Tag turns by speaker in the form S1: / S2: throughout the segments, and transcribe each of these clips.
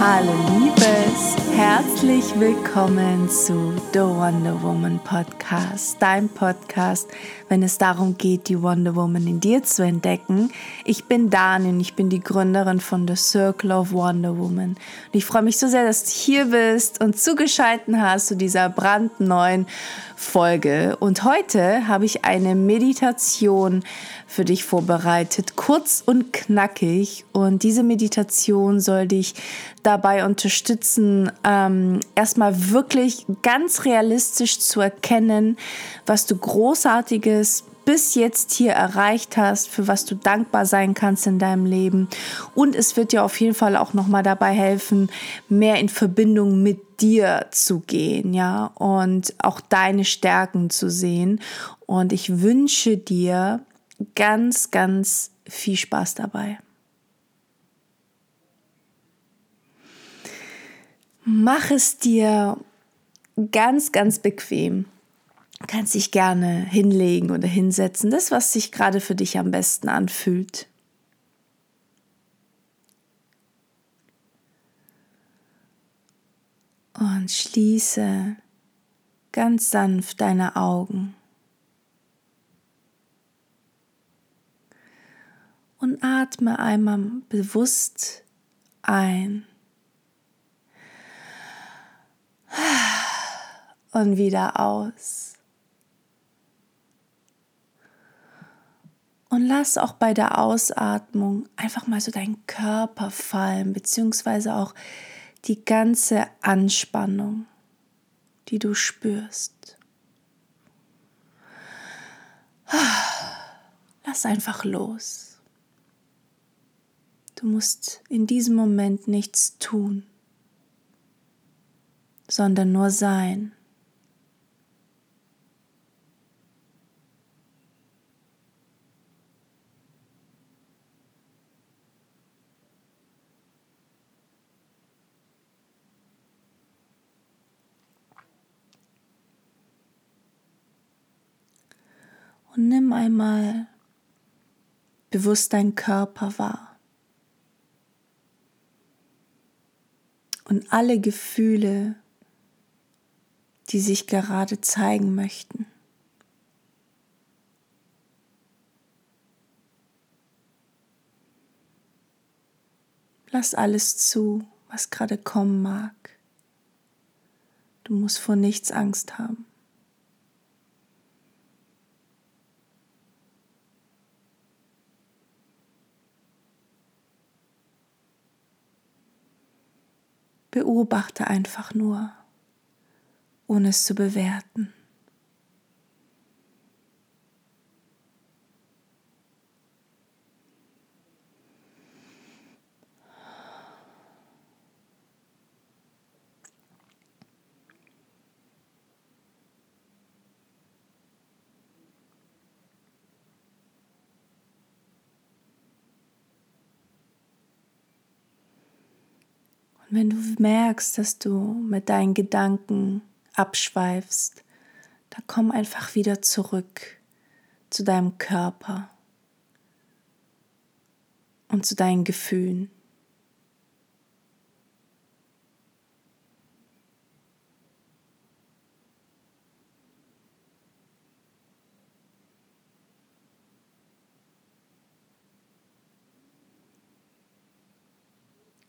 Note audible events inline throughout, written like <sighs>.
S1: Hallo Liebes, herzlich willkommen zu The Wonder Woman Podcast, dein Podcast, wenn es darum geht, die Wonder Woman in dir zu entdecken. Ich bin Dani und ich bin die Gründerin von The Circle of Wonder Woman. Und ich freue mich so sehr, dass du hier bist und zugeschalten hast zu dieser brandneuen Folge. Und heute habe ich eine Meditation für dich vorbereitet, kurz und knackig. Und diese Meditation soll dich dabei unterstützen, ähm, erstmal wirklich ganz realistisch zu erkennen, was du großartiges bis jetzt hier erreicht hast, für was du dankbar sein kannst in deinem Leben. Und es wird dir auf jeden Fall auch nochmal dabei helfen, mehr in Verbindung mit dir zu gehen, ja, und auch deine Stärken zu sehen. Und ich wünsche dir ganz, ganz viel Spaß dabei. Mach es dir ganz, ganz bequem. Du kannst dich gerne hinlegen oder hinsetzen, das, was sich gerade für dich am besten anfühlt. Und schließe ganz sanft deine Augen. Und atme einmal bewusst ein. Und wieder aus. Und lass auch bei der Ausatmung einfach mal so deinen Körper fallen, beziehungsweise auch die ganze Anspannung, die du spürst. Lass einfach los. Du musst in diesem Moment nichts tun, sondern nur sein. Und nimm einmal bewusst deinen Körper wahr. Und alle Gefühle, die sich gerade zeigen möchten. Lass alles zu, was gerade kommen mag. Du musst vor nichts Angst haben. Beobachte einfach nur, ohne es zu bewerten. Und wenn du merkst, dass du mit deinen Gedanken abschweifst, dann komm einfach wieder zurück zu deinem Körper und zu deinen Gefühlen.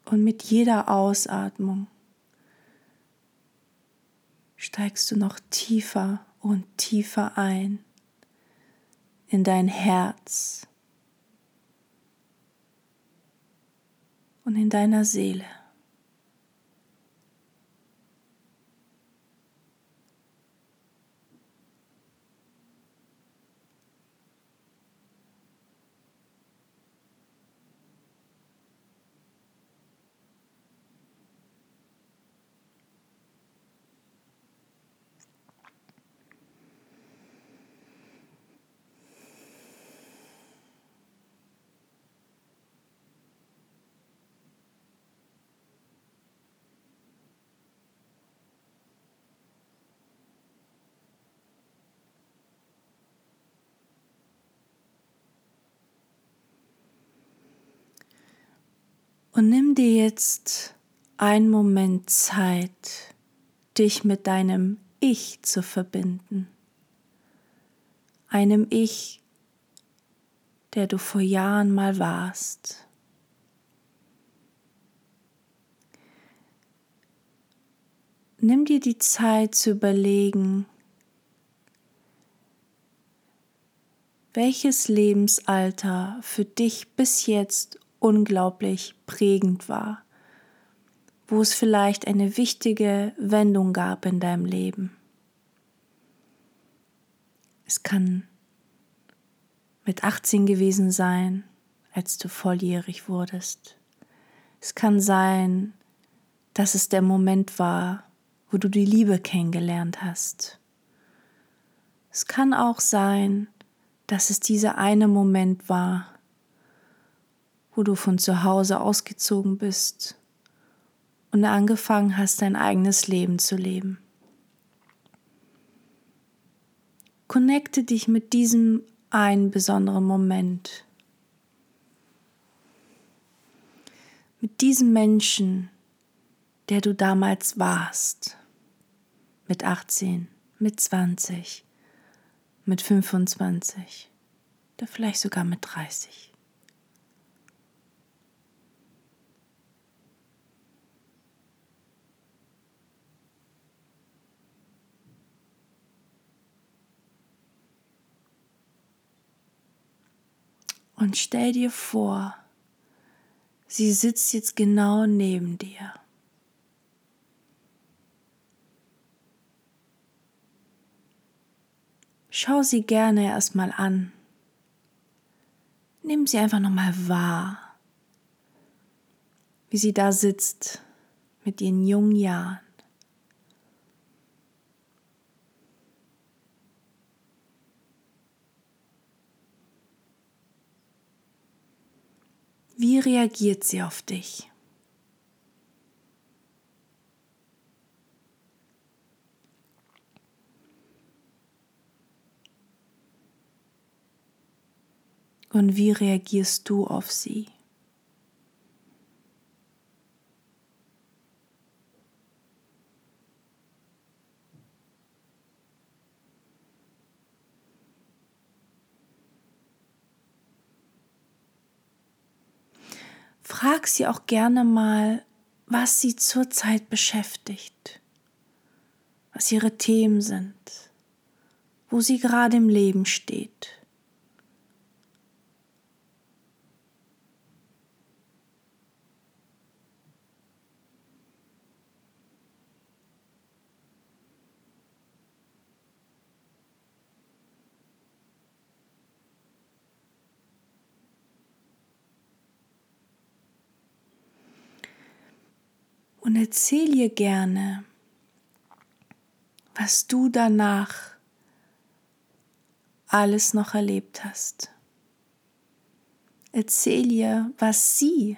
S1: Und mit jeder Ausatmung steigst du noch tiefer und tiefer ein in dein Herz und in deiner Seele. Und nimm dir jetzt einen Moment Zeit, dich mit deinem Ich zu verbinden. Einem Ich, der du vor Jahren mal warst. Nimm dir die Zeit zu überlegen, welches Lebensalter für dich bis jetzt unglaublich prägend war, wo es vielleicht eine wichtige Wendung gab in deinem Leben. Es kann mit 18 gewesen sein, als du volljährig wurdest. Es kann sein, dass es der Moment war, wo du die Liebe kennengelernt hast. Es kann auch sein, dass es dieser eine Moment war, wo du von zu Hause ausgezogen bist und angefangen hast, dein eigenes Leben zu leben. Connecte dich mit diesem einen besonderen Moment. Mit diesem Menschen, der du damals warst mit 18, mit 20, mit 25 oder vielleicht sogar mit 30. Und stell dir vor, sie sitzt jetzt genau neben dir. Schau sie gerne erstmal an. Nimm sie einfach nochmal wahr, wie sie da sitzt mit ihren jungen Jahren. Wie reagiert sie auf dich? Und wie reagierst du auf sie? Frag sie auch gerne mal, was sie zurzeit beschäftigt, was ihre Themen sind, wo sie gerade im Leben steht. Und erzähl ihr gerne, was du danach alles noch erlebt hast. Erzähl ihr, was sie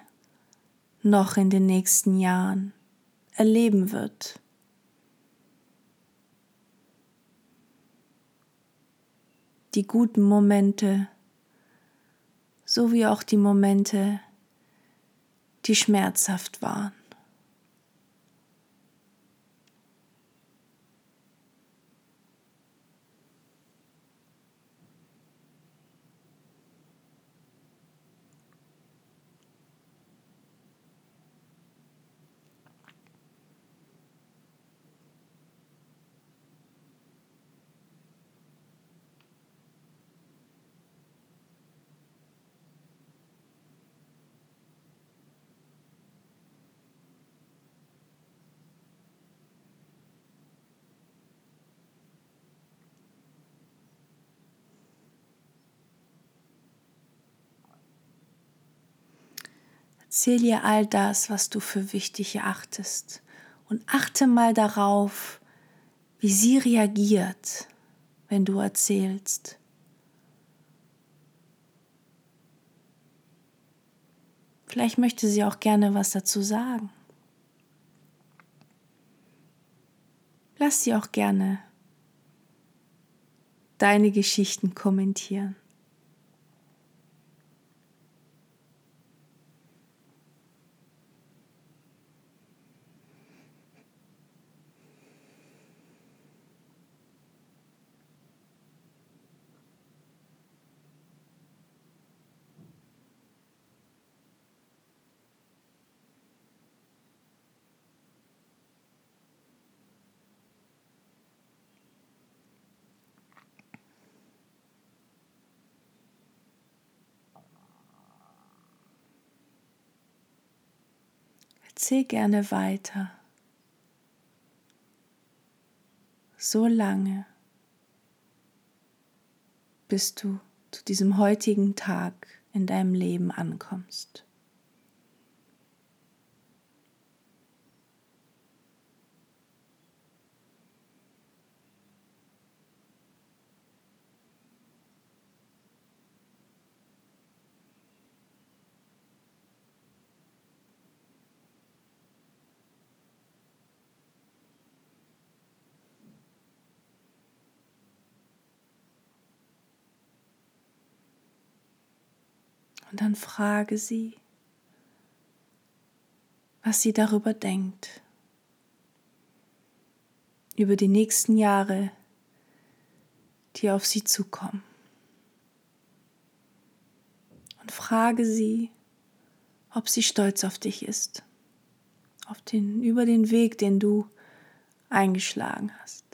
S1: noch in den nächsten Jahren erleben wird. Die guten Momente sowie auch die Momente, die schmerzhaft waren. Erzähl ihr all das, was du für wichtig erachtest und achte mal darauf, wie sie reagiert, wenn du erzählst. Vielleicht möchte sie auch gerne was dazu sagen. Lass sie auch gerne deine Geschichten kommentieren. Zähl gerne weiter. So lange, bis du zu diesem heutigen Tag in deinem Leben ankommst. Und dann frage sie, was sie darüber denkt, über die nächsten Jahre, die auf sie zukommen. Und frage sie, ob sie stolz auf dich ist, auf den, über den Weg, den du eingeschlagen hast.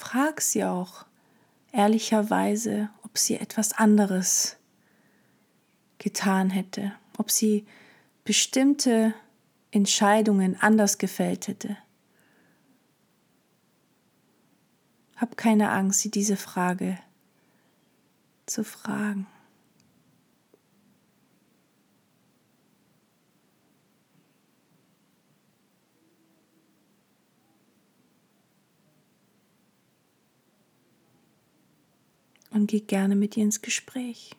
S1: Frag sie auch ehrlicherweise, ob sie etwas anderes getan hätte, ob sie bestimmte Entscheidungen anders gefällt hätte. Hab keine Angst, sie diese Frage zu fragen. Und geh gerne mit ihr ins Gespräch.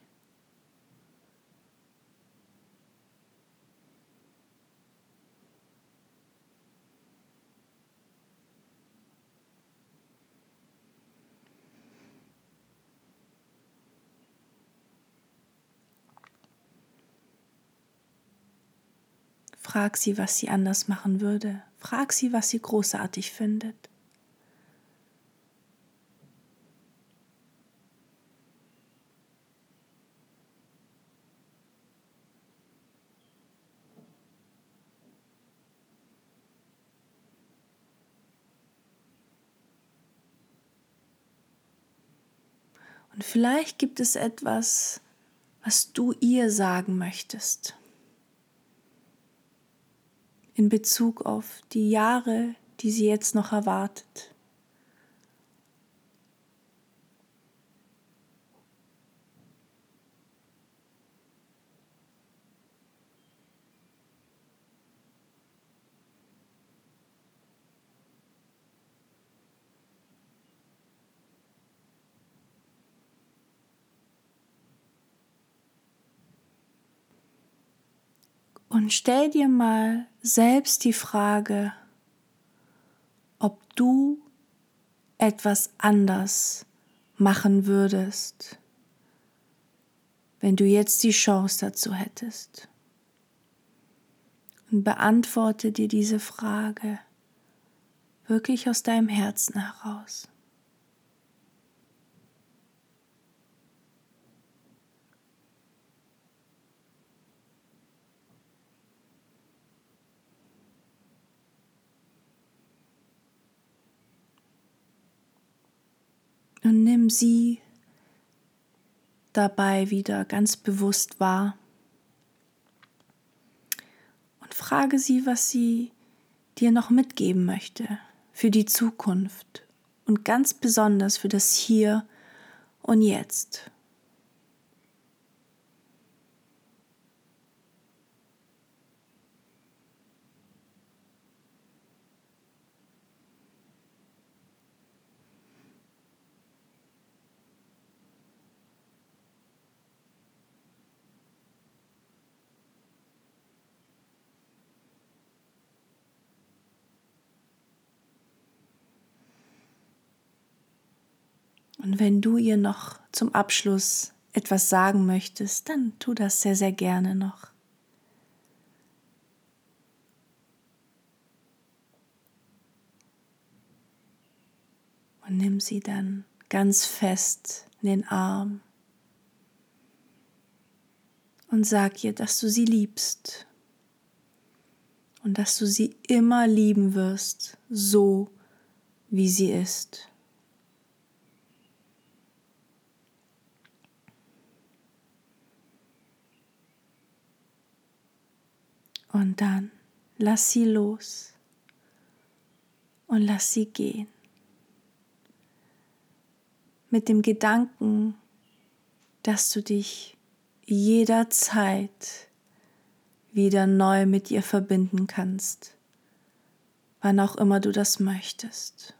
S1: Frag sie, was sie anders machen würde. Frag sie, was sie großartig findet. Und vielleicht gibt es etwas, was du ihr sagen möchtest in Bezug auf die Jahre, die sie jetzt noch erwartet. Und stell dir mal selbst die Frage, ob du etwas anders machen würdest, wenn du jetzt die Chance dazu hättest. Und beantworte dir diese Frage wirklich aus deinem Herzen heraus. Und nimm sie dabei wieder ganz bewusst wahr. Und frage sie, was sie dir noch mitgeben möchte für die Zukunft und ganz besonders für das Hier und Jetzt. Und wenn du ihr noch zum Abschluss etwas sagen möchtest, dann tu das sehr, sehr gerne noch. Und nimm sie dann ganz fest in den Arm und sag ihr, dass du sie liebst und dass du sie immer lieben wirst, so wie sie ist. Und dann lass sie los und lass sie gehen. Mit dem Gedanken, dass du dich jederzeit wieder neu mit ihr verbinden kannst, wann auch immer du das möchtest.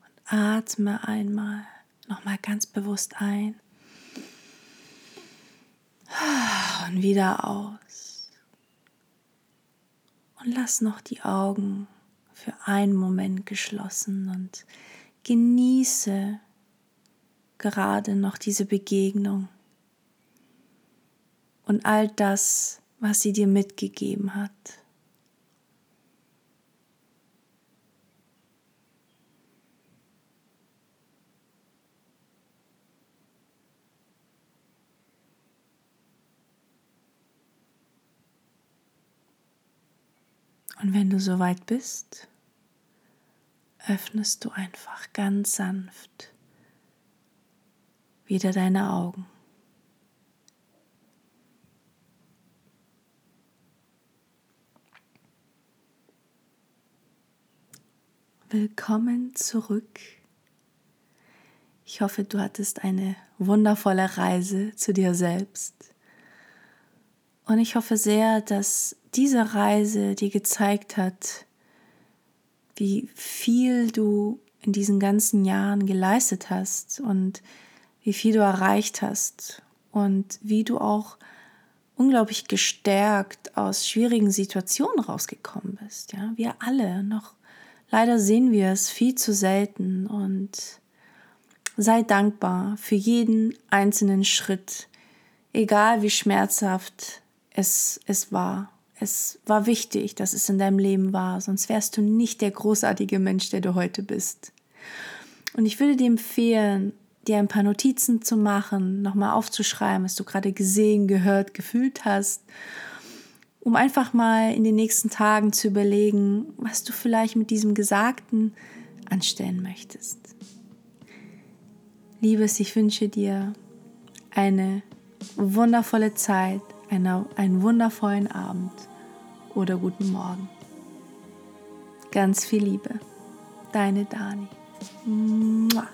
S1: Und atme einmal nochmal ganz bewusst ein <sighs> und wieder aus. Und lass noch die Augen für einen Moment geschlossen und genieße gerade noch diese Begegnung und all das, was sie dir mitgegeben hat. Und wenn du soweit bist, öffnest du einfach ganz sanft wieder deine Augen. Willkommen zurück. Ich hoffe, du hattest eine wundervolle Reise zu dir selbst. Und ich hoffe sehr, dass diese Reise dir gezeigt hat, wie viel du in diesen ganzen Jahren geleistet hast und wie viel du erreicht hast und wie du auch unglaublich gestärkt aus schwierigen Situationen rausgekommen bist. Ja, wir alle noch. Leider sehen wir es viel zu selten und sei dankbar für jeden einzelnen Schritt, egal wie schmerzhaft es, es war. Es war wichtig, dass es in deinem Leben war, sonst wärst du nicht der großartige Mensch, der du heute bist. Und ich würde dir empfehlen, dir ein paar Notizen zu machen, nochmal aufzuschreiben, was du gerade gesehen, gehört, gefühlt hast, um einfach mal in den nächsten Tagen zu überlegen, was du vielleicht mit diesem Gesagten anstellen möchtest. Liebes, ich wünsche dir eine wundervolle Zeit, eine, einen wundervollen Abend oder guten Morgen. Ganz viel Liebe. Deine Dani. Mua.